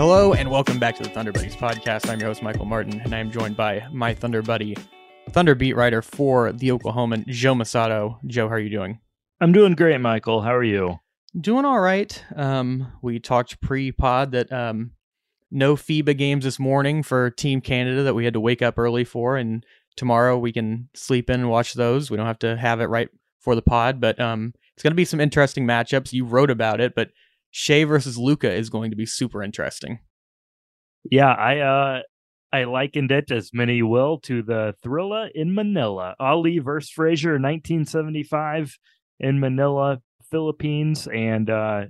Hello and welcome back to the Thunder Buddies podcast. I'm your host Michael Martin, and I'm joined by my Thunder buddy, Thunder beat writer for the Oklahoman, Joe Mussatto. Joe, how are you doing? I'm doing great, Michael. How are you? Doing all right. Um, we talked pre-pod that um, no FIBA games this morning for Team Canada that we had to wake up early for, and tomorrow we can sleep in and watch those. We don't have to have it right for the pod, but um, it's going to be some interesting matchups. You wrote about it, but Shai versus Luka is going to be super interesting. Yeah, I uh I likened it, as many will, to the Thrilla in Manila. Ali versus Frazier 1975 in Manila, Philippines, and uh,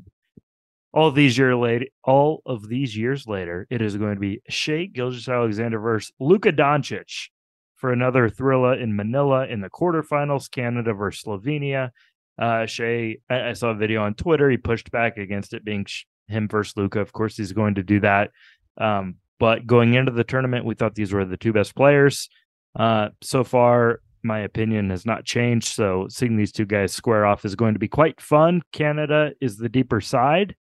all these year later, all of these years later, it is going to be Shai Gilgeous-Alexander versus Luka Doncic for another Thrilla in Manila in the quarterfinals. Canada versus Slovenia. Uh, Shai, I, I saw a video on Twitter. He pushed back against it being sh- him versus Luka. Of course, he's going to do that. Um, but going into the tournament, we thought these were the two best players. Uh, so far, my opinion has not changed. So seeing these two guys square off is going to be quite fun. Canada is the deeper side,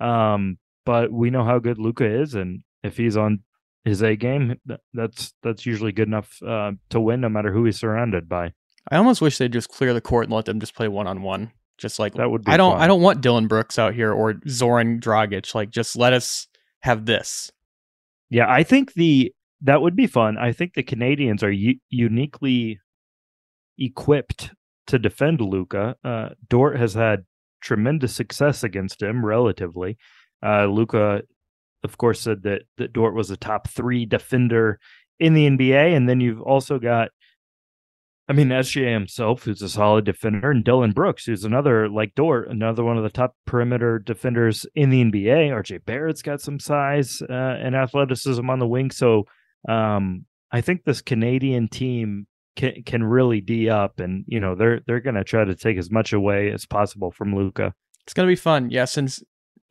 um, but we know how good Luka is, and if he's on his A game, that's that's usually good enough uh, to win, no matter who he's surrounded by. I almost wish they'd just clear the court and let them just play one on one. Just like that would. I don't. Fun. I don't want Dillon Brooks out here or Zoran Dragic. Like, just let us have this. Yeah, I think the that would be fun. I think the Canadians are u- uniquely equipped to defend Luka. Uh, Dort has had tremendous success against him, relatively. Uh, Luka, of course, said that that Dort was a top three defender in the NBA, and then you've also got I mean, SGA himself, who's a solid defender, and Dillon Brooks, who's another like Dort, another one of the top perimeter defenders in the NBA. RJ Barrett's got some size uh, and athleticism on the wing, so um, I think this Canadian team can can really d up, and you know they're they're going to try to take as much away as possible from Luka. It's going to be fun. Yeah, since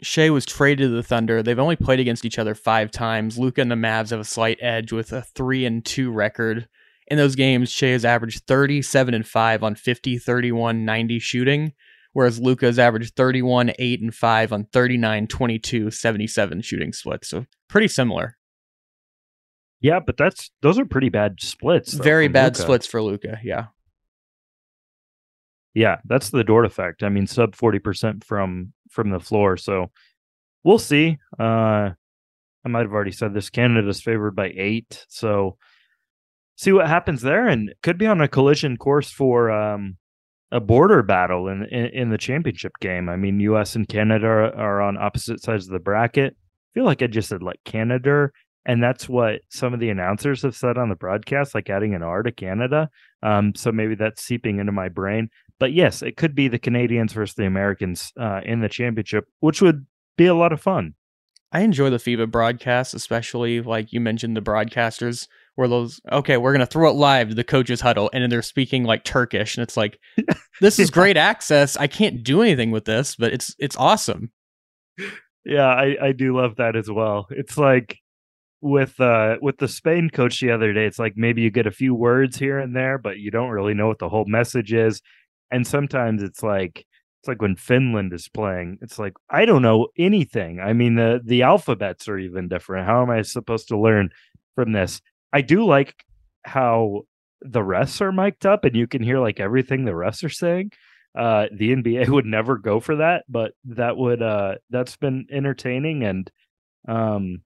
Shai was traded to the Thunder, they've only played against each other five times. Luka and the Mavs have a slight edge with a three and two record in those games, Shai has averaged 37 and 5 on 50, 31, 90 shooting, whereas Luka has averaged 31, 8 and 5 on 39, 22, 77 shooting splits. So pretty similar. Yeah, but that's those are pretty bad splits. Though, Very bad Luka. splits for Luka, Yeah. Yeah, that's the Dort effect. I mean, sub 40% from from the floor. So we'll see. Uh I might have already said this. Canada's favored by eight. So see what happens there, and could be on a collision course for um, a border battle in, in, in the championship game. I mean, U.S. and Canada are, are, on opposite sides of the bracket. I feel like I just said like Canada, and that's what some of the announcers have said on the broadcast, like adding an R to Canada. Um, so maybe that's seeping into my brain. But yes, it could be the Canadians versus the Americans uh, in the championship, which would be a lot of fun. I enjoy the FIBA broadcasts, especially like you mentioned the broadcasters where those okay we're gonna throw it live to the coaches huddle and then they're speaking like turkish and it's like this is great access. I can't do anything with this but it's it's awesome. Yeah i i do love that as well. It's like with uh with the spain coach the other day it's like maybe you get a few words here and there but you don't really know what the whole message is. And sometimes it's like it's like when finland is playing it's like i don't know anything. I mean the the alphabets are even different. How am i supposed to learn from this I do like how the refs are mic'd up and you can hear like everything the refs are saying. Uh, the NBA would never go for that, but that would uh, that's been entertaining and um,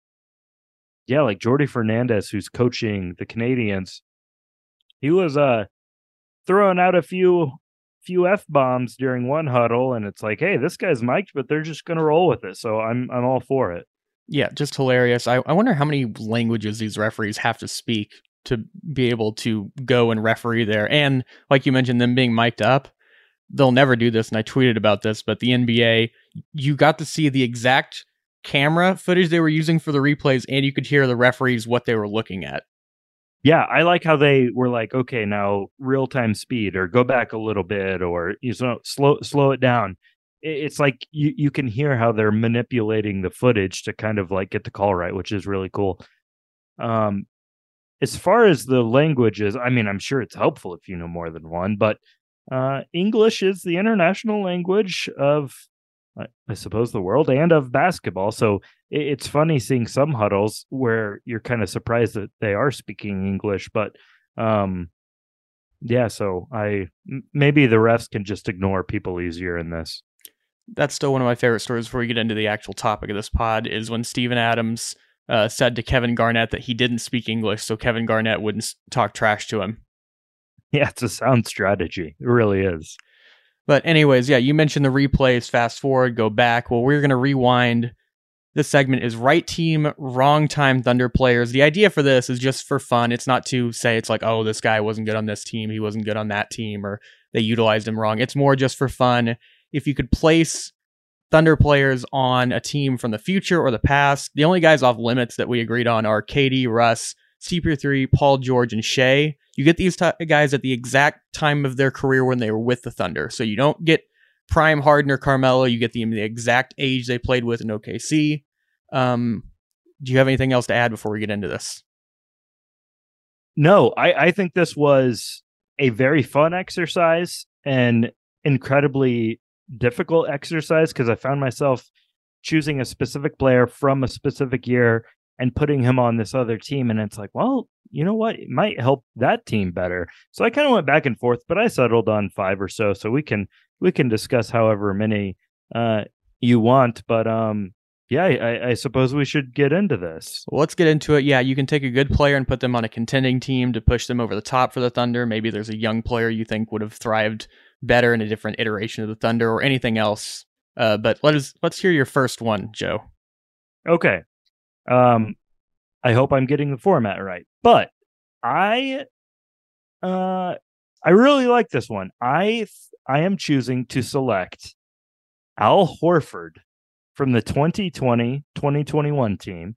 yeah, like Jordi Fernandez, who's coaching the Canadians, he was uh throwing out a few few f bombs during one huddle, and it's like, hey, this guy's mic'd, but they're just gonna roll with it. So I'm I'm all for it. Yeah, just hilarious. I, I wonder how many languages these referees have to speak to be able to go and referee there. And like you mentioned, them being mic'd up, they'll never do this. And I tweeted about this, but the NBA, you got to see the exact camera footage they were using for the replays, and you could hear the referees what they were looking at. Yeah, I like how they were like, okay, now real time speed, or go back a little bit, or you know, slow slow it down it's like you, you can hear how they're manipulating the footage to kind of like get the call right, which is really cool. Um, as far as the languages, I mean, I'm sure it's helpful if you know more than one, but uh, English is the international language of I, suppose, the world and of basketball. So it, it's funny seeing some huddles where you're kind of surprised that they are speaking English, but um, yeah. So I maybe the refs can just ignore people easier in this. That's still one of my favorite stories. Before we get into the actual topic of this pod, is when Steven Adams uh, said to Kevin Garnett that he didn't speak English, so Kevin Garnett wouldn't talk trash to him. Yeah, it's a sound strategy. It really is. But anyways, yeah, you mentioned the replays, fast forward, go back. Well, we're going to rewind. This segment is right team, wrong time Thunder players. The idea for this is just for fun. It's not to say it's like, oh, this guy wasn't good on this team, he wasn't good on that team, or they utilized him wrong. It's more just for fun. If you could place Thunder players on a team from the future or the past, the only guys off limits that we agreed on are KD, Russ, CP3, Paul George, and Shai. You get these t- guys at the exact time of their career when they were with the Thunder. So you don't get prime Harden or Carmelo. You get them the exact age they played with in OKC. Um, do you have anything else to add before we get into this? No, I, I think this was a very fun exercise and incredibly difficult exercise because I found myself choosing a specific player from a specific year and putting him on this other team. And it's like, well, you know what? It might help that team better. So I kind of went back and forth, but I settled on five or so. So we can we can discuss however many uh you want. But um yeah, I, I suppose we should get into this. Let's get into it. Yeah, you can take a good player and put them on a contending team to push them over the top for the Thunder. Maybe there's a young player you think would have thrived better in a different iteration of the Thunder or anything else. Uh, but let us let's hear your first one, Joe. Okay. Um, I hope I'm getting the format right. But I uh I really like this one. I I am choosing to select Al Horford from the 2020-2021 team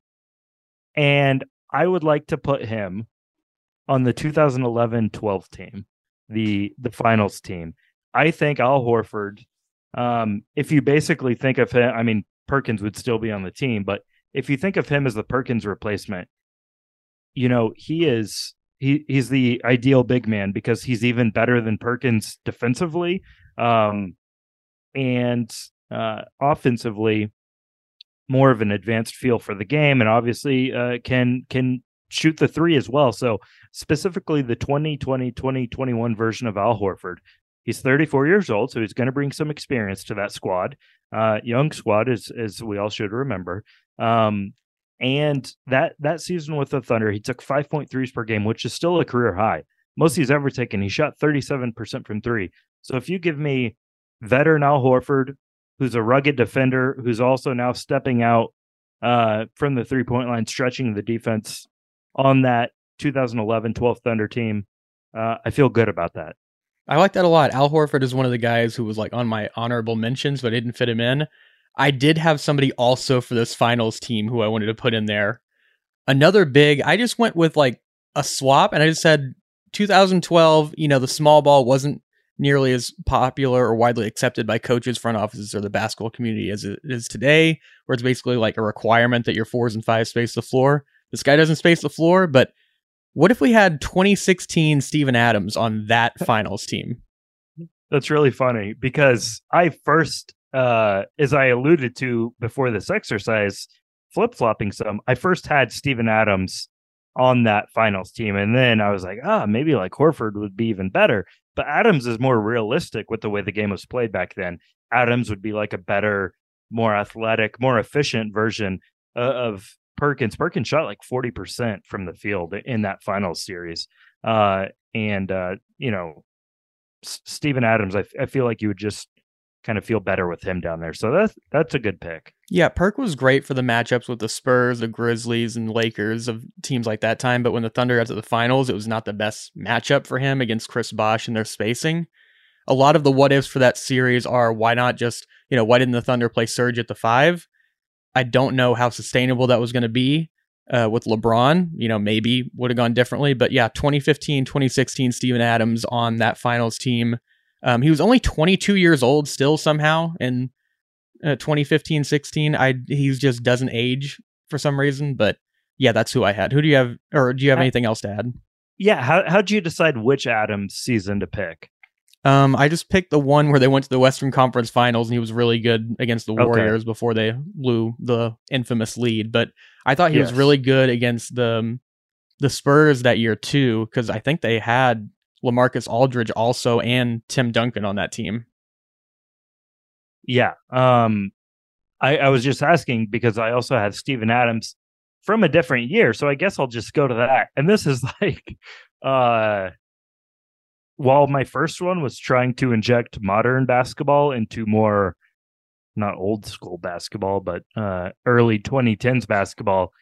and I would like to put him on the 2011-12 team, the the finals team. I think Al Horford um if you basically think of him, I mean Perkins would still be on the team, but if you think of him as the Perkins replacement, you know, he is he he's the ideal big man because he's even better than Perkins defensively. Um and uh offensively more of an advanced feel for the game and obviously uh can can shoot the three as well. So specifically the 2020 2021 version of Al Horford. He's 34 years old, so he's going to bring some experience to that squad. Uh, young squad, as as we all should remember. Um, and that that season with the Thunder, he took 5.3s per game, which is still a career high. Most he's ever taken. He shot 37% from three. So if you give me veteran Al Horford, who's a rugged defender, who's also now stepping out uh, from the three point line, stretching the defense on that 2011 12 Thunder team, uh, I feel good about that. I like that a lot. Al Horford is one of the guys who was like on my honorable mentions, but I didn't fit him in. I did have somebody also for this finals team who I wanted to put in there. Another big, I just went with like a swap and I just said 2012, you know, the small ball wasn't nearly as popular or widely accepted by coaches, front offices, or the basketball community as it is today, where it's basically like a requirement that your fours and fives space the floor. This guy doesn't space the floor, but what if we had 2016 Steven Adams on that finals team? That's really funny because I first uh, as I alluded to before this exercise, flip flopping some, I first had Steven Adams on that finals team. And then I was like, ah, maybe like Horford would be even better. But Adams is more realistic with the way the game was played back then. Adams would be like a better, more athletic, more efficient version uh, of Perkins. Perkins shot like 40% from the field in that final series. Uh, and, uh, you know, Steven Adams, I, I feel like you would just kind of feel better with him down there. So that's that's a good pick. Yeah, Perk was great for the matchups with the Spurs, the Grizzlies, and Lakers of teams like that time. But when the Thunder got to the finals, it was not the best matchup for him against Chris Bosh and their spacing. A lot of the what ifs for that series are why not just, you know, why didn't the Thunder play Serge at the five? I don't know how sustainable that was going to be uh, with LeBron. You know, maybe would have gone differently. But yeah, 2015, 2016, Steven Adams on that finals team um, he was only 22 years old still somehow in uh, 2015 16. I he just doesn't age for some reason, but yeah, that's who I had. Who do you have, or do you have anything else to add? Yeah, how how'd you decide which Adams season to pick? Um, I just picked the one where they went to the Western Conference Finals and he was really good against the Okay. Warriors before they blew the infamous lead. But I thought he was really good against the um, the Spurs that year too, because I think they had Lamarcus Aldridge also and Tim Duncan on that team. Yeah. Um, I, I was just asking because I also had Steven Adams from a different year. So I guess I'll just go to that. And this is like, uh, while my first one was trying to inject modern basketball into more, not old school basketball, but uh, early 2010s basketball,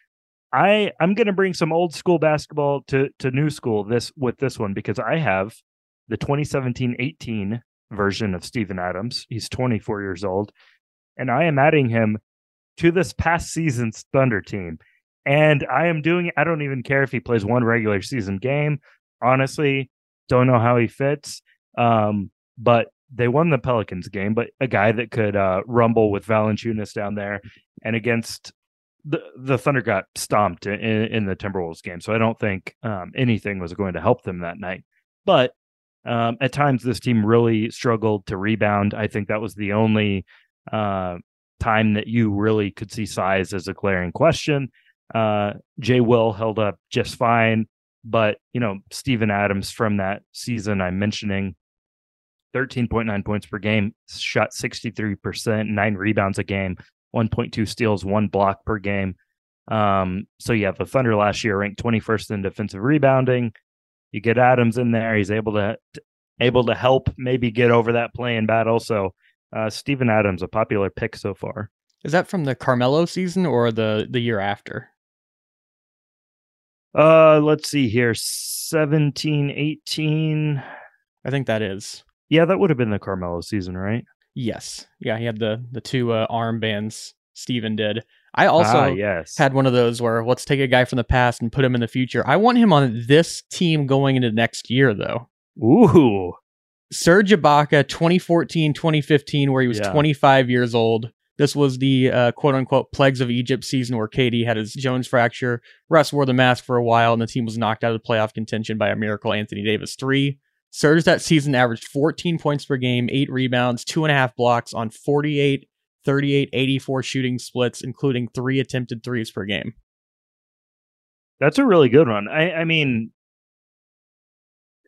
I I'm gonna bring some old school basketball to to new school this with this one because I have the 2017-18 version of Steven Adams. He's 24 years old, and I am adding him to this past season's Thunder team. And I am doing I don't even care if he plays one regular season game. Honestly, don't know how he fits. Um, but they won the Pelicans game, but a guy that could uh, rumble with Valanciunas down there and against the the Thunder got stomped in, in the Timberwolves game, so I don't think um, anything was going to help them that night. But um, at times, this team really struggled to rebound. I think that was the only uh, time that you really could see size as a glaring question. Uh, Jay Will held up just fine, but you know Steven Adams from that season I'm mentioning. 13.9 points per game, shot 63%, nine rebounds a game, 1.2 steals, one block per game. Um, so yeah, the Thunder last year ranked 21st in defensive rebounding. You get Adams in there, he's able to able to help maybe get over that playing battle. So uh Steven Adams, a popular pick so far. Is that from the Carmelo season or the the year after? Uh let's see here. 17, 18. I think that is. Yeah, that would have been the Carmelo season, right? Yes. Yeah, he had the the two uh, armbands Steven did. I also ah, yes. had one of those where let's take a guy from the past and put him in the future. I want him on this team going into next year though. Ooh. Serge Ibaka 2014 2015 where he was Yeah. 25 years old. This was the uh, quote unquote plagues of Egypt season where KD had his Jones fracture. Russ wore the mask for a while and the team was knocked out of playoff contention by a miracle Anthony Davis 3. Serge that season averaged 14 points per game, 8 rebounds, 2.5 blocks on 48, 38, 84 shooting splits, including 3 attempted threes per game. That's a really good one. I, I mean,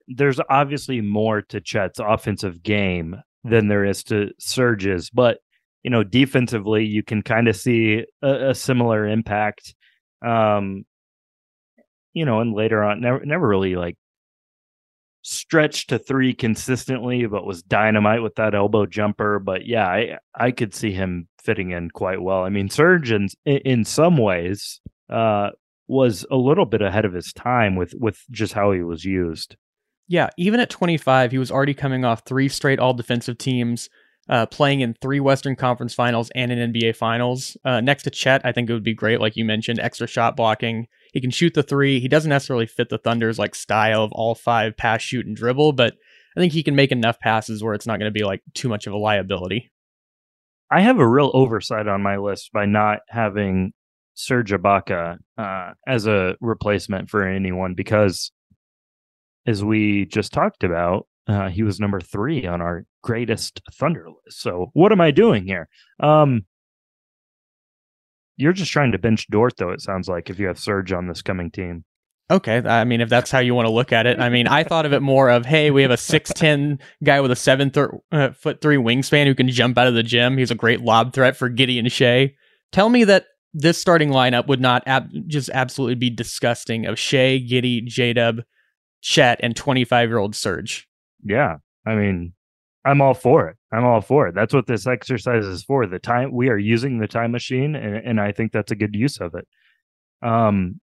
there's obviously more to Chet's offensive game than there is to Serge's, but you know, defensively, you can kind of see a, a similar impact. Um, you know, and later on, never, never really like stretched to three consistently, but was dynamite with that elbow jumper. But yeah, I I could see him fitting in quite well. I mean, Surgeons in, in some ways uh, was a little bit ahead of his time with with just how he was used. Yeah, even at 25, he was already coming off three straight all defensive teams, uh, playing in three Western Conference finals and in NBA finals. Uh, next to Chet, I think it would be great, like you mentioned, extra shot blocking. He can shoot the three. He doesn't necessarily fit the Thunder's like style of all five pass, shoot, and dribble, but I think he can make enough passes where it's not going to be like too much of a liability. I have a real oversight on my list by not having Serge Ibaka uh, as a replacement for anyone because, as we just talked about, uh, he was number three on our greatest Thunder list. So what am I doing here? Um, you're just trying to bench Dort, though. It sounds like if you have Serge on this coming team. Okay, I mean, if that's how you want to look at it, I mean, I thought of it more of, hey, we have a six ten guy with a seven thir- uh, foot three wingspan who can jump out of the gym. He's a great lob threat for Giddey and Shai. Tell me that this starting lineup would not ab- just absolutely be disgusting of Shea, Giddey, J Dub, Chet, and twenty five year old Serge. Yeah, I mean, I'm all for it. I'm all for it. That's what this exercise is for. The time we are using the time machine, and, and I think that's a good use of it. Um,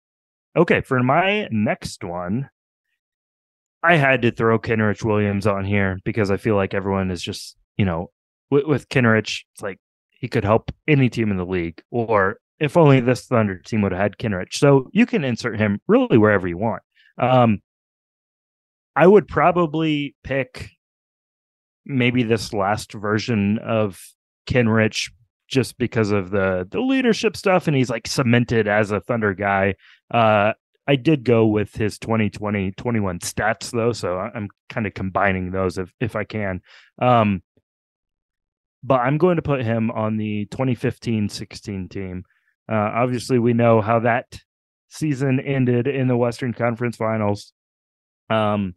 okay, for my next one, I had to throw Kenrich Williams on here because I feel like everyone is just, you know, with, with Kenrich, it's like he could help any team in the league, or if only this Thunder team would have had Kenrich. So you can insert him really wherever you want. Um, I would probably pick maybe this last version of Kenrich just because of the the leadership stuff and he's like cemented as a Thunder guy. Uh I did go with his 2020 21 stats though, so I'm kind of combining those if if I can. Um, but I'm going to put him on the 2015-16 team. Uh, obviously, we know how that season ended in the Western Conference Finals. Um,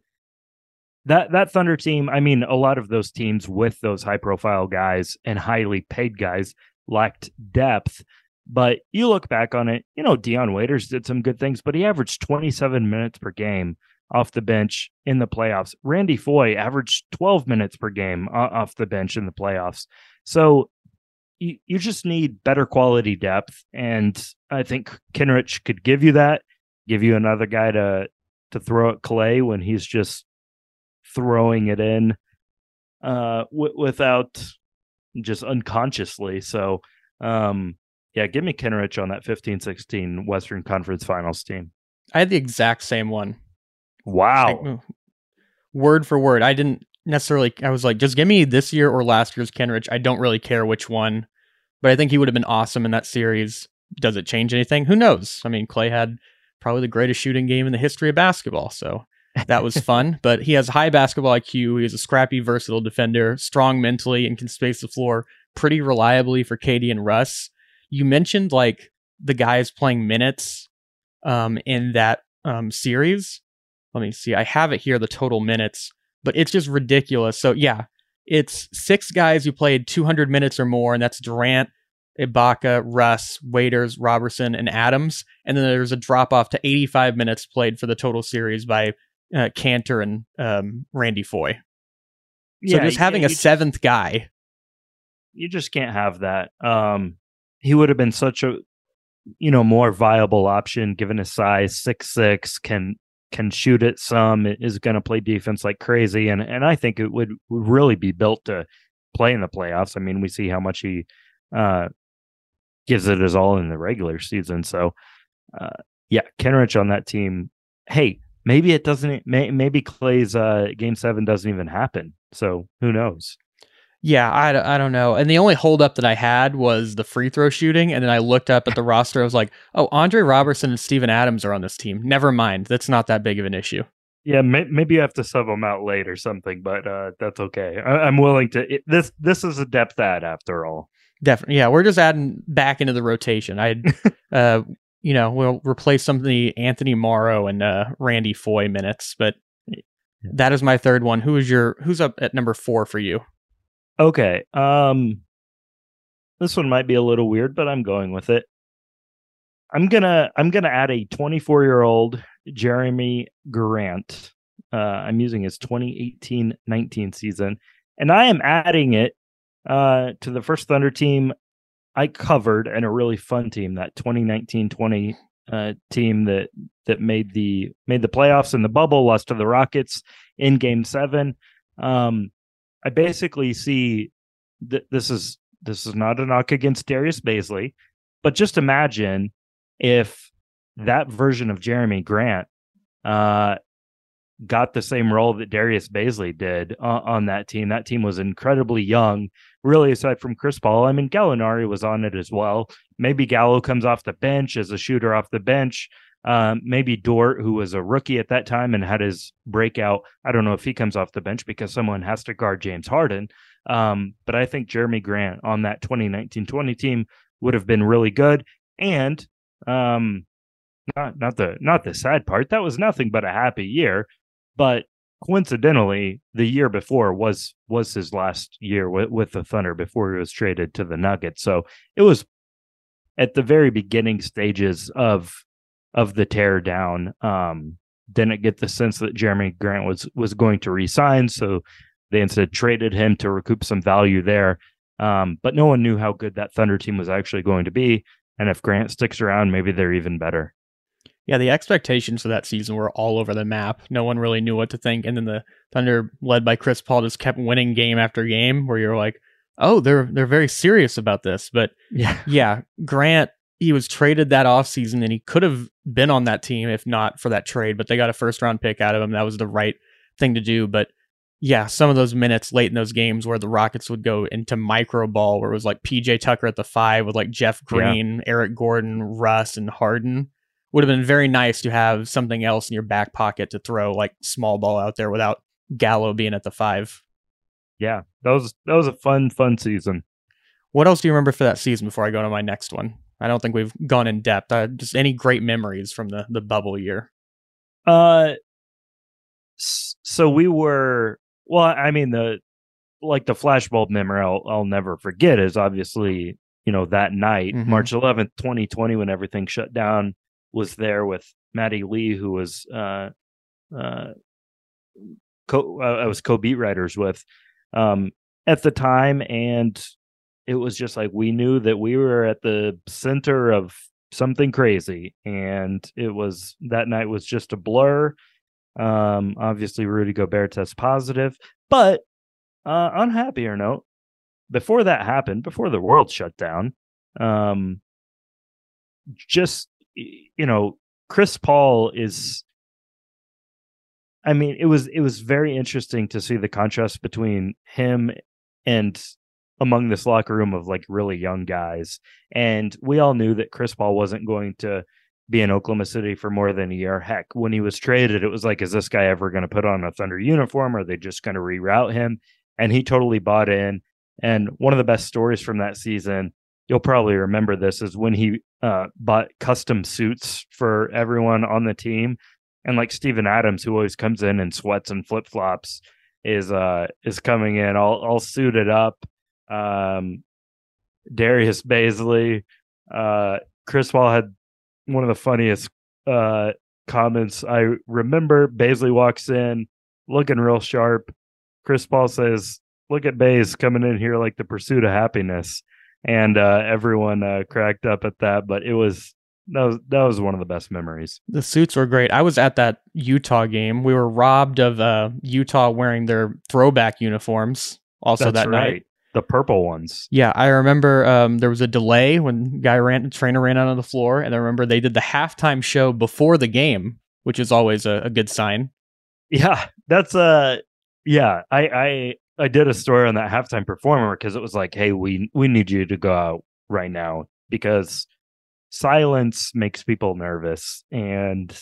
that that Thunder team, I mean, a lot of those teams with those high profile guys and highly paid guys lacked depth. But you look back on it, you know, Dion Waiters did some good things, but he averaged 27 minutes per game off the bench in the playoffs. Randy Foye averaged 12 minutes per game off the bench in the playoffs. So you, you just need better quality depth. And I think Kenrich could give you that, give you another guy to to throw at Clay when he's just throwing it in uh w- without just unconsciously. So um yeah, give me Kenrich on that 15-16 Western Conference Finals team. I had the exact same one. Wow. Like, word for word. I didn't necessarily I was like, just give me this year or last year's Kenrich. I don't really care which one. But I think he would have been awesome in that series. Does it change anything? Who knows? I mean, Clay had probably the greatest shooting game in the history of basketball. So that was fun. but he has high basketball IQ. He is a scrappy, versatile defender, strong mentally, and can space the floor pretty reliably for KD and Russ. You mentioned like the guys playing minutes um, in that um, series. Let me see. I have it here, the total minutes, but it's just ridiculous. So, yeah, it's six guys who played 200 minutes or more, and that's Durant, Ibaka, Russ, Waiters, Robertson, and Adams. And then there's a drop off to 85 minutes played for the total series by uh, Kanter and um, Randy Foye. So yeah, just having yeah, a seventh just, guy, you just can't have that. Um, he would have been such a, you know, more viable option given his size, six six, can can shoot it some, is going to play defense like crazy, and and I think it would, would really be built to play in the playoffs. I mean, we see how much he uh, gives it his all in the regular season. So, uh, yeah, Kenrich on that team. Hey, maybe it doesn't. May, maybe clay's uh, game seven doesn't even happen. So who knows? Yeah, I, I don't know. And the only holdup that I had was the free throw shooting. And then I looked up at the roster. I was like, oh, Andre Roberson and Steven Adams are on this team. Never mind. That's not that big of an issue. Yeah, may, maybe you have to sub them out late or something, but uh, that's okay. I, am willing to. It, this this is a depth add after all. Definitely, yeah. We're just adding back into the rotation. I, uh, you know, we'll replace some of the Anthony Morrow and uh, Randy Foye minutes, but that is my third one. Who is your who's up at number four for you? Okay. Um this one might be a little weird, but I'm going with it. I'm gonna I'm gonna add a 24 year old Jerami Grant. Uh, I'm using his 2018-19 season, and I am adding it uh, to the first Thunder team I covered and a really fun team that 2019-20 uh, team that that made the made the playoffs in the bubble, lost to the Rockets in Game Seven. Um, I basically see that this is this is not a knock against Darius Bazley, but just imagine if that version of Jerami Grant uh, got the same role that Darius Bazley did uh, on that team. That team was incredibly young, really, aside from Chris Paul. I mean, Gallinari was on it as well. Maybe Gallo comes off the bench as a shooter off the bench. Um, maybe Dort, who was a rookie at that time and had his breakout. I don't know if he comes off the bench because someone has to guard James Harden. Um, but I think Jerami Grant on that 2019 20 team would have been really good. And um, not not the not the sad part. That was nothing but a happy year. But coincidentally, the year before was was his last year with, with the Thunder before he was traded to the Nuggets. So it was at the very beginning stages of of the tear down. Um, didn't get the sense that Jerami Grant was was going to resign, so they instead traded him to recoup some value there. Um, but no one knew how good that Thunder team was actually going to be, and if Grant sticks around, maybe they're even better. Yeah, the expectations for that season were all over the map. No one really knew what to think, and then the Thunder, led by Chris Paul, just kept winning game after game. Where you're like, "Oh, they're they're very serious about this." But yeah, yeah, Grant he was traded that offseason and he could have been on that team if not for that trade, but they got a first round pick out of him. That was the right thing to do. But yeah, some of those minutes late in those games where the Rockets would go into micro ball, where it was like PJ Tucker at the five with like Jeff Green, yeah. Eric Gordon, Russ, and Harden. Would have been very nice to have something else in your back pocket to throw like small ball out there without Gallo being at the five. Yeah, that was that was a fun fun season. What else do you remember for that season before I go to my next one? I don't think we've gone in depth. Uh, just any great memories from the the bubble year. Uh, so we were well. I mean the like the flashbulb memory I'll I'll never forget is obviously you know that night Mhm. March 11th 2020 when everything shut down was there with Maddie Lee who was uh uh co uh, I was co-beat writers with um at the time and it was just like we knew that we were at the center of something crazy and it was that night was just a blur. Um obviously Rudy Gobert test positive but uh on happier note before that happened before the world shut down um just you know Chris Paul is I mean it was it was very interesting to see the contrast between him and among this locker room of like really young guys and we all knew that Chris Paul wasn't going to be in Oklahoma City for more than a year. Heck, when he was traded, it was like, is this guy ever going to put on a Thunder uniform? Or are they just going to reroute him? And he totally bought in. And one of the best stories from that season, you'll probably remember this, is when he uh, bought custom suits for everyone on the team. And like Steven Adams, who always comes in in sweats and flip flops, is uh is coming in all all suited up. Um, Darius Bazley, uh, Chris Paul had one of the funniest uh comments I remember. Baisley walks in looking real sharp. Chris Paul says, "Look at Bays coming in here like the pursuit of happiness," and uh, everyone uh, cracked up at that. But it was that was that was one of the best memories. The suits were great. I was at that Utah game. We were robbed of uh, Utah wearing their throwback uniforms. Also That's that right, night. the purple ones. Yeah, I remember um, there was a delay when guy ran trainer ran out on the floor, and I remember they did the halftime show before the game, which is always a, a good sign. Yeah, that's uh yeah, I I I did a story on that halftime performer because it was like, hey, we we need you to go out right now because silence makes people nervous and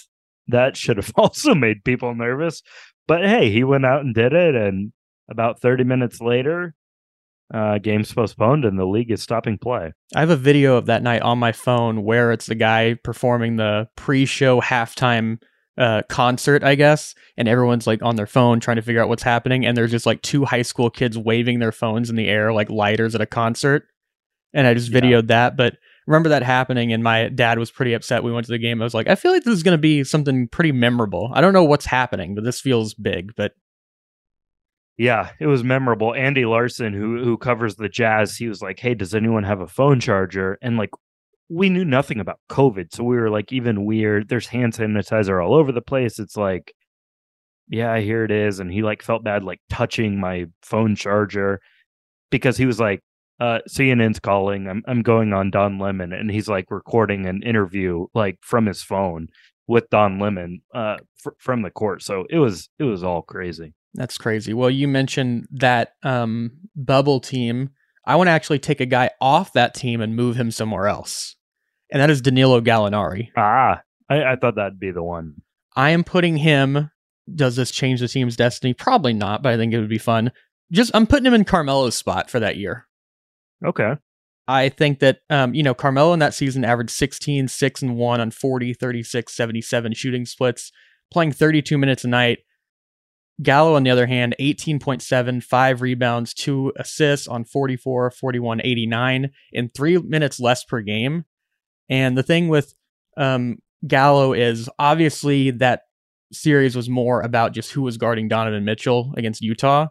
that should have also made people nervous. But hey, he went out and did it and about 30 minutes later, uh game's postponed and the league is stopping play. I have a video of that night on my phone where it's the guy performing the pre-show halftime uh, concert, I guess, and everyone's like on their phone trying to figure out what's happening, and there's just like two high school kids waving their phones in the air like lighters at a concert, and I just Yeah. videoed that. But remember that happening, and my dad was pretty upset. We went to the game. I was like, I feel like this is going to be something pretty memorable. I don't know what's happening, but this feels big. But Yeah, it was memorable. Andy Larsen, who who covers the Jazz, he was like, "Hey, does anyone have a phone charger?" And like, we knew nothing about COVID, so we were like, even weird. There's hand sanitizer all over the place. It's like, yeah, here it is. And he like felt bad like touching my phone charger because he was like, uh, CNN's calling. I'm I'm going on Don Lemon, and he's like recording an interview like from his phone with Don Lemon, uh, fr- from the court. So it was it was all crazy. That's crazy. Well, you mentioned that um, bubble team. I want to actually take a guy off that team and move him somewhere else, and that is Danilo Gallinari. Ah, I, I thought that'd be the one. I am putting him. Does this change the team's destiny? Probably not, but I think it would be fun. Just I'm putting him in Carmelo's spot for that year. Okay. I think that um, you know, Carmelo in that season averaged 16, 6 and 1 on 40, 36, 77 shooting splits, playing 32 minutes a night. Gallo, on the other hand, 18.7, 5 rebounds, 2 assists on 44, 41, 89 in 3 minutes less per game. And the thing with um, Gallo is obviously that series was more about just who was guarding Donovan Mitchell against Utah.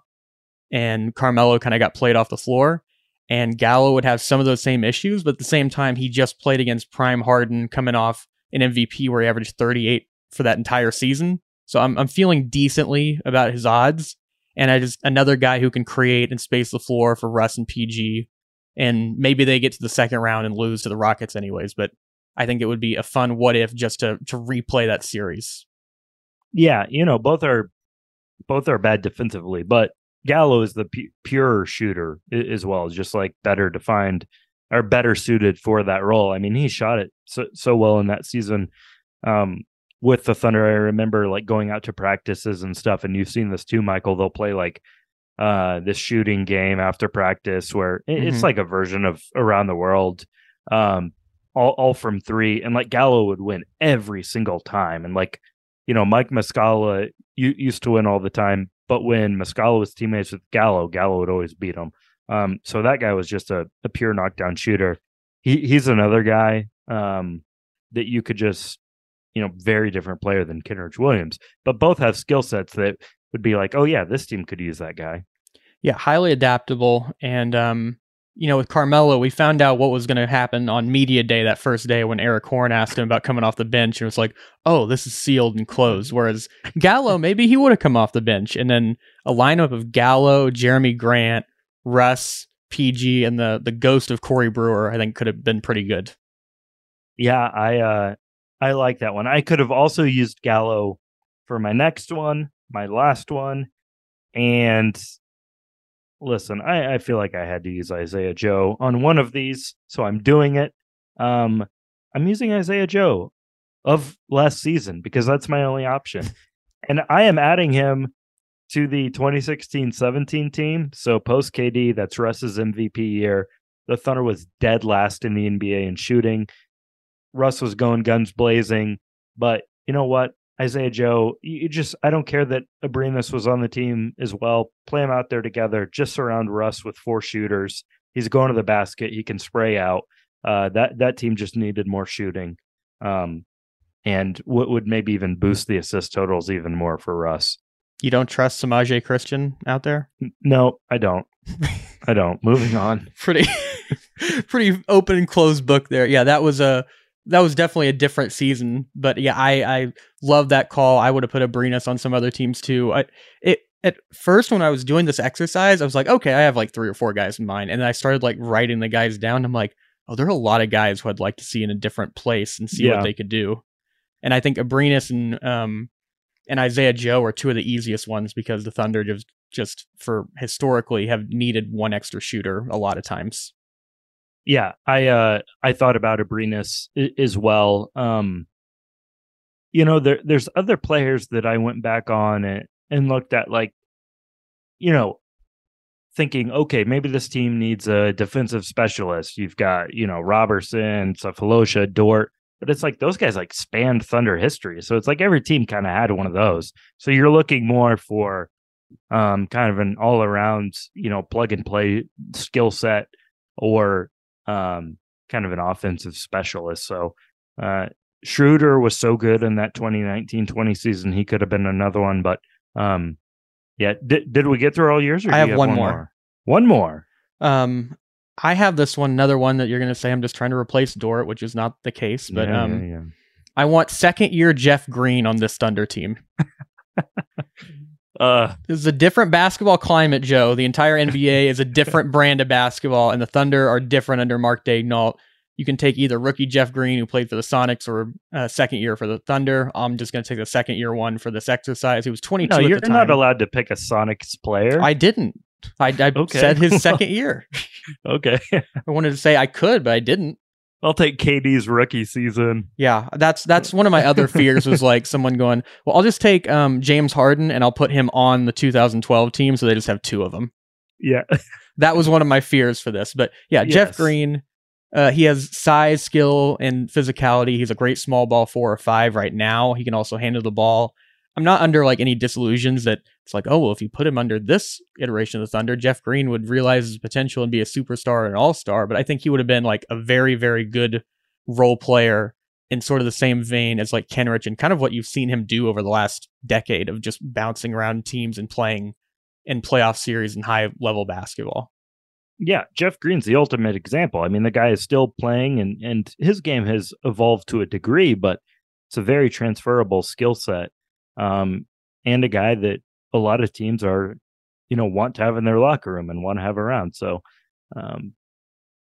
And Carmelo kind of got played off the floor and Gallo would have some of those same issues, but at the same time, he just played against Prime Harden, coming off an MVP where he averaged 38 for that entire season. So I'm I'm feeling decently about his odds, and I just another guy who can create and space the floor for Russ and PG, and maybe they get to the second round and lose to the Rockets anyways. But I think it would be a fun what if just to to replay that series. Yeah, you know, both are both are bad defensively, but Gallo is the pu- pure shooter as well, just like better defined or better suited for that role. I mean, he shot it so so well in that season Um, with the Thunder, I remember like going out to practices and stuff, and you've seen this too, Michael. They'll play like uh this shooting game after practice where it's Mhm. like a version of around the world um all, all from three. And like gallo would win every single time. And like you know mike muscala you, used to win all the time. But when muscala was teammates with gallo gallo would always beat him. Um so that guy was just a, a pure knockdown shooter. He he's another guy um that you could just you know very different player than Kenrich williams. But both have skill sets that would be like, oh yeah, this team could use that guy. Yeah, highly adaptable. And, um, you know, with Carmelo, we found out what was going to happen on media day that first day when Erik Horne asked him about coming off the bench. And it was like, oh, this is sealed and closed. Whereas Gallo, maybe he would have come off the bench. And then a lineup of Gallo, Jerami Grant, Russ, PG, and the the ghost of Corey Brewer, I think could have been pretty good. Yeah, I uh I like that one. I could have also used Gallo for my next one, my last one, and listen, I, I feel like I had to use Isaiah Joe on one of these, so I'm doing it. Um I'm using Isaiah Joe of last season because that's my only option. and I am adding him to the 2016-17 team. So post KD, that's Russ's MVP year. The Thunder was dead last in the NBA in shooting. Russ was going guns blazing, but you know what? Isaiah Joe, you just I don't care that Abrines was on the team as well. Play them out there together. Just surround Russ with four shooters. He's going to the basket. He can spray out. Uh, that that team just needed more shooting, um, and what would maybe even boost the assist totals even more for Russ. You don't trust Semaj Christon out there? No, I don't. I don't. Moving on. pretty pretty open and closed book there. Yeah, that was a that was definitely a different season. But yeah, I I love that call. I would have put Abrines on some other teams too. I it at first when I was doing this exercise, I was like, okay, I have like three or four guys in mind, and then I started like writing the guys down. I'm like, oh, there are a lot of guys who I'd like to see in a different place and see Yeah. what they could do. And I think Abrines and um and Isaiah Joe are two of the easiest ones because the Thunder just just for historically have needed one extra shooter a lot of times. Yeah, I uh I thought about Abrines as well. Um you know, there there's other players that I went back on and, and looked at like you know, thinking, okay, maybe this team needs a defensive specialist. You've got, you know, Robertson, Sefolosha, Dort, but it's like those guys like spanned Thunder history. So it's like every team kind of had one of those. So you're looking more for um kind of an all around, you know, plug and play skill set or um kind of an offensive specialist. So uh Schroeder was so good in that 2019-20 season. He could have been another one, but um yeah, did did we get through all yours? Or I you have one more. One more. Um, I have this one, another one that you're going to say I'm just trying to replace Dort, which is not the case. But Yeah, um, yeah, yeah. I want second year Jeff Green on this Thunder team. Uh, This is a different basketball climate, Joe. The entire NBA is a different brand of basketball, and the Thunder are different under Mark Daignault. You can take either rookie Jeff Green, who played for the Sonics, or uh, second year for the Thunder. I'm just going to take the second year one for this exercise. He was 22 no, you're the time. not allowed to pick a Sonics player. I didn't. I, I Okay. said his second year. okay, I wanted to say I could, but I didn't. I'll take KD's rookie season. Yeah, that's that's one of my other fears was like someone going, well, I'll just take um, James Harden and I'll put him on the 2012 team, so they just have two of them. Yeah, That was one of my fears for this. But yeah, Jeff Green, uh, he has size, skill, and physicality. He's a great small ball four or five right now. He can also handle the ball. I'm not under like any disillusions that it's like, oh well, if you put him under this iteration of the Thunder, Jeff Green would realize his potential and be a superstar and an all star. But I think he would have been like a very, very good role player in sort of the same vein as like Kenrich and kind of what you've seen him do over the last decade of just bouncing around teams and playing in playoff series and high level basketball. yeah. Jeff Green's the ultimate example. I mean, the guy is still playing, and and his game has evolved to a degree, but it's a very transferable skill set, um, and a guy that a lot of teams are, you know, want to have in their locker room and want to have around. So, um,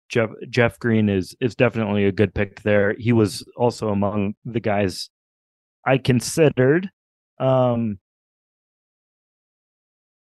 Jeff Jeff Green is is definitely a good pick there. He was also among the guys I considered. Um,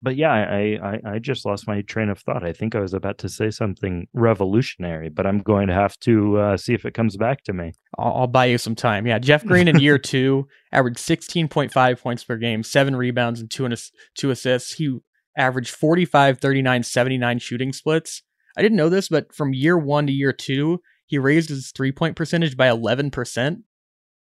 but yeah, I, I I just lost my train of thought. I think I was about to say something revolutionary, but I'm going to have to uh, see if it comes back to me. I'll, I'll buy you some time. Yeah, Jeff Green in year two averaged 16.5 points per game, seven rebounds and two and two assists. He averaged 45, 39, 79 shooting splits. I didn't know this, but from year one to year two, he raised his three point percentage by 11%.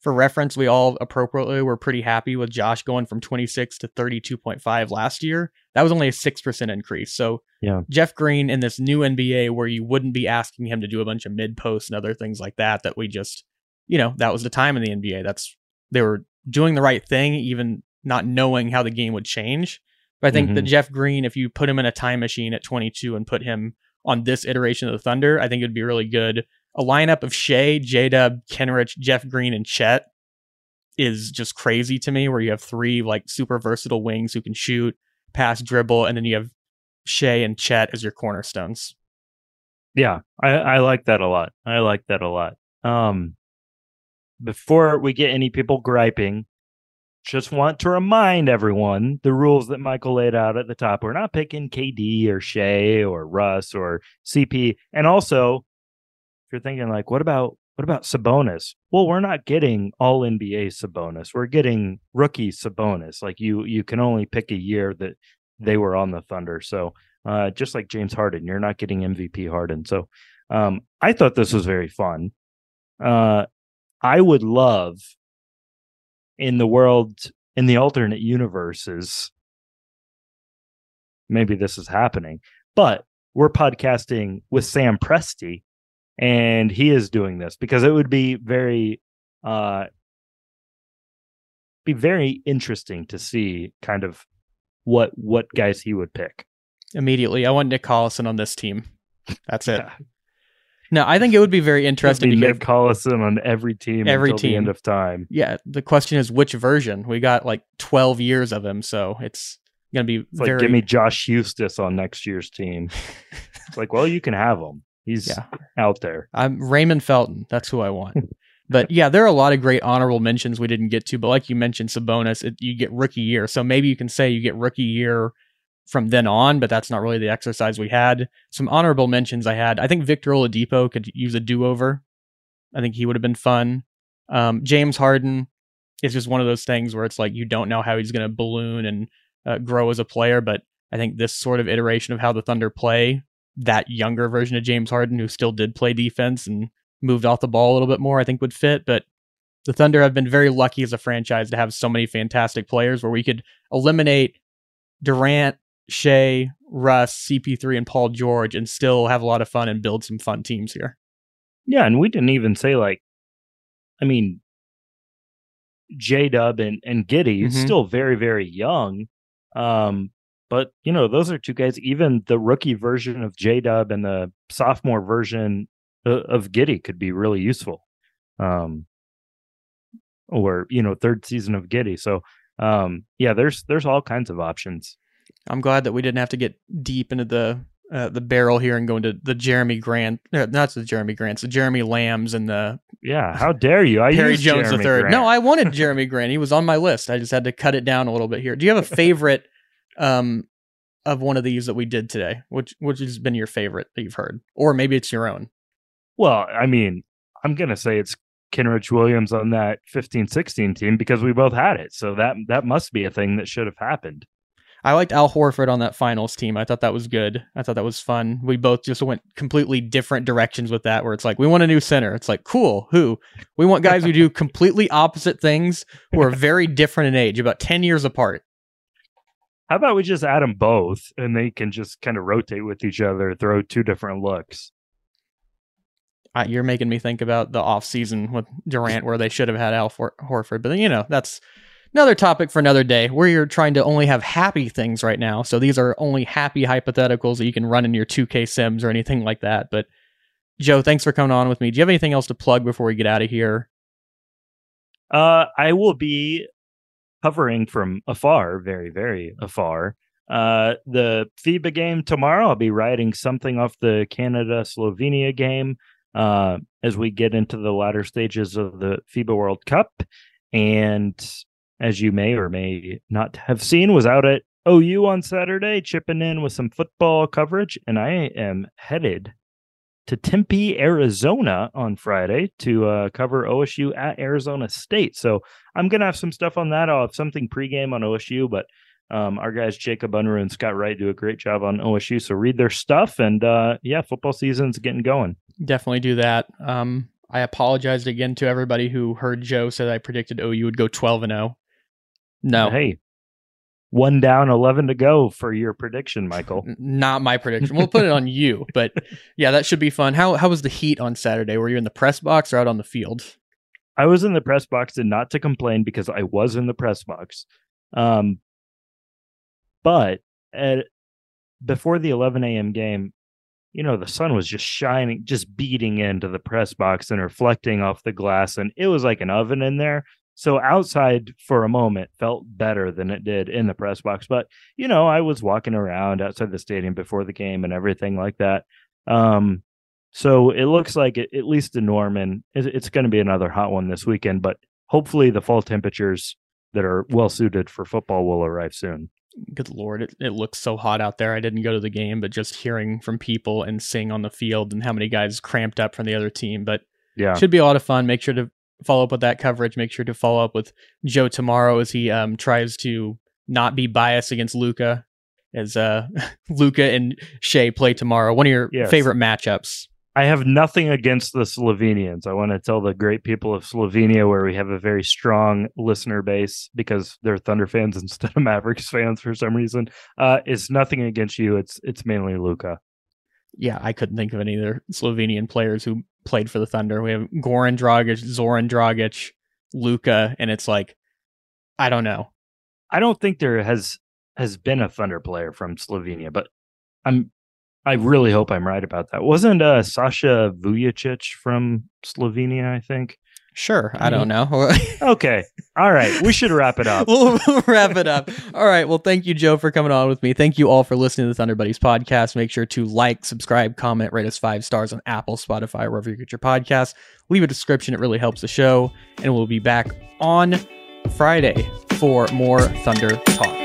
For reference, we all appropriately were pretty happy with Josh going from 26 to 32.5 last year. That was only a 6% increase. So, yeah. Jeff Green in this new NBA where you wouldn't be asking him to do a bunch of mid posts and other things like that, that we just, you know, that was the time in the NBA. That's, they were doing the right thing, even not knowing how the game would change. But I think mm-hmm. that Jeff Green, if you put him in a time machine at 22 and put him on this iteration of the Thunder, I think it would be really good a lineup of Shai, J Dub, Kenrich, Jeff Green, and Chet is just crazy to me. Where you have three like super versatile wings who can shoot, pass, dribble, and then you have Shai and Chet as your cornerstones. Yeah, I, I like that a lot. I like that a lot. Um, before we get any people griping, just want to remind everyone the rules that Michael laid out at the top. We're not picking KD or Shai or Russ or CP. And also, you're thinking like, what about what about Sabonis? Well, we're not getting all NBA Sabonis. We're getting rookie Sabonis. Like you you can only pick a year that they were on the Thunder. So uh, just like James Harden, you're not getting MVP Harden. So um, I thought this was very fun. Uh, I would love in the world in the alternate universes. Maybe this is happening, but we're podcasting with Sam Presti and he is doing this because it would be very uh be very interesting to see kind of what what guys he would pick. Immediately. I want nick collison on this team. That's it. Yeah. no i think it would be very interesting be to nick hear collison on every team every team the end of time. Yeah the question is which version? We got like 12 years of him so it's gonna be it's very... like give me josh huestis on next year's team. It's like well you can have him He's yeah. out there. I'm Raymond Felton. That's who I want. but yeah, there are a lot of great honorable mentions we didn't get to. But like you mentioned, Sabonis, it, you get rookie year. So maybe you can say you get rookie year from then on, but that's not really the exercise we had. Some honorable mentions I had. I think Victor Oladipo could use a do over. I think he would have been fun. Um, James Harden is just one of those things where it's like you don't know how he's going to balloon and uh, grow as a player, but I think this sort of iteration of how the Thunder play that younger version of James Harden who still did play defense and moved off the ball a little bit more, I think would fit. But the Thunder have been very lucky as a franchise to have so many fantastic players where we could eliminate Durant, Shai, Russ, CP3, and Paul George and still have a lot of fun and build some fun teams here. Yeah, and we didn't even say like, I mean, J Dub and, and Giddey mm-hmm. still very, very young. Um, but you know, those are two guys. Even the rookie version of J Dub and the sophomore version of Giddey could be really useful. Um, or you know, third season of Giddey. So um, yeah, there's there's all kinds of options. I'm glad that we didn't have to get deep into the uh, the barrel here and go into the Jeremy Grant, uh, not the Jerami Grants, the Jeremy Lambs and the yeah. How dare you? I used Perry Jones the third. No, I wanted Jeremy Grant. He was on my list. I just had to cut it down a little bit here. Do you have a favorite um, of one of these that we did today? Which which has been your favorite that you've heard, or maybe it's your own? Well, I mean, I'm gonna say it's Kenrich Williams on that 15-16 team because we both had it, so that that must be a thing that should have happened. I liked Al Horford on that finals team. I thought that was good. I thought that was fun. We both just went completely different directions with that, where it's like, we want a new center. It's like, cool. Who? We want guys who do completely opposite things who are very different in age, about 10 years apart. How about we just add them both and they can just kind of rotate with each other, throw two different looks? Uh, you're making me think about the off season with Durant where they should have had Al For- Horford, but you know that's another topic for another day. We're trying to only have happy things right now, so these are only happy hypotheticals that you can run in your 2K Sims or anything like that. But Joe, thanks for coming on with me. Do you have anything else to plug before we get out of here? Uh, I will be hovering from afar, very, very afar. Uh, the FIBA game tomorrow, I'll be writing something off the Canada Slovenia game uh, as we get into the latter stages of the FIBA World Cup. And as you may or may not have seen, was out at OU on Saturday, chipping in with some football coverage, and I am headed to Tempe, Arizona on Friday to uh, cover OSU at Arizona State. So I'm gonna have some stuff on that. I'll have something pregame on OSU, but um, our guys Jacob Unruh and Scott Wright do a great job on OSU. So read their stuff, and uh, yeah, football season's getting going. Definitely do that. Um, I apologized again to everybody who heard Joe said I predicted OU would go 12 and 0. No. Hey, one down, 11 to go for your prediction, Michael. Not my prediction. We'll put it on you, but yeah, that should be fun. How how was the heat on Saturday? Were you in the press box or out on the field? I was in the press box and not to complain because I was in the press box. Um, but at, before the 11 a.m. game, you know, the sun was just shining, just beating into the press box and reflecting off the glass. And it was like an oven in there. So outside for a moment felt better than it did in the press box. But, you know, I was walking around outside the stadium before the game and everything like that. Um, so it looks like it, at least in Norman, it, it's going to be another hot one this weekend. But hopefully the fall temperatures that are well suited for football will arrive soon. Good lord, it, it looks so hot out there. I didn't go to the game, but just hearing from people and seeing on the field and how many guys cramped up from the other team. But Yeah. should be a lot of fun. Make sure to follow up with that coverage. Make sure to follow up with Joe tomorrow as he um, tries to not be biased against Luka. As uh, Luka and Shai play tomorrow, one of your Yes. favorite matchups. I have nothing against the Slovenians. I want to tell the great people of Slovenia, where we have a very strong listener base because they're Thunder fans instead of Mavericks fans for some reason. Uh, it's nothing against you. It's it's mainly Luka. Yeah, I couldn't think of any other Slovenian players who played for the Thunder. We have Goran Dragic, Zoran Dragic, Luka, and it's like, I don't know. I don't think there has has been a Thunder player from Slovenia, but I'm I really hope I'm right about that. Wasn't uh, Sasha Vujacic from Slovenia? I think. Sure, I don't mm-hmm. know. Okay, all right. We should wrap it up. we'll wrap it up. All right. Well, thank you, Joe, for coming on with me. Thank you all for listening to the Thunder Buddies podcast. Make sure to like, subscribe, comment, rate us five stars on Apple, Spotify, wherever you get your podcast. Leave a description. It really helps the show. And we'll be back on Friday for more Thunder Talk.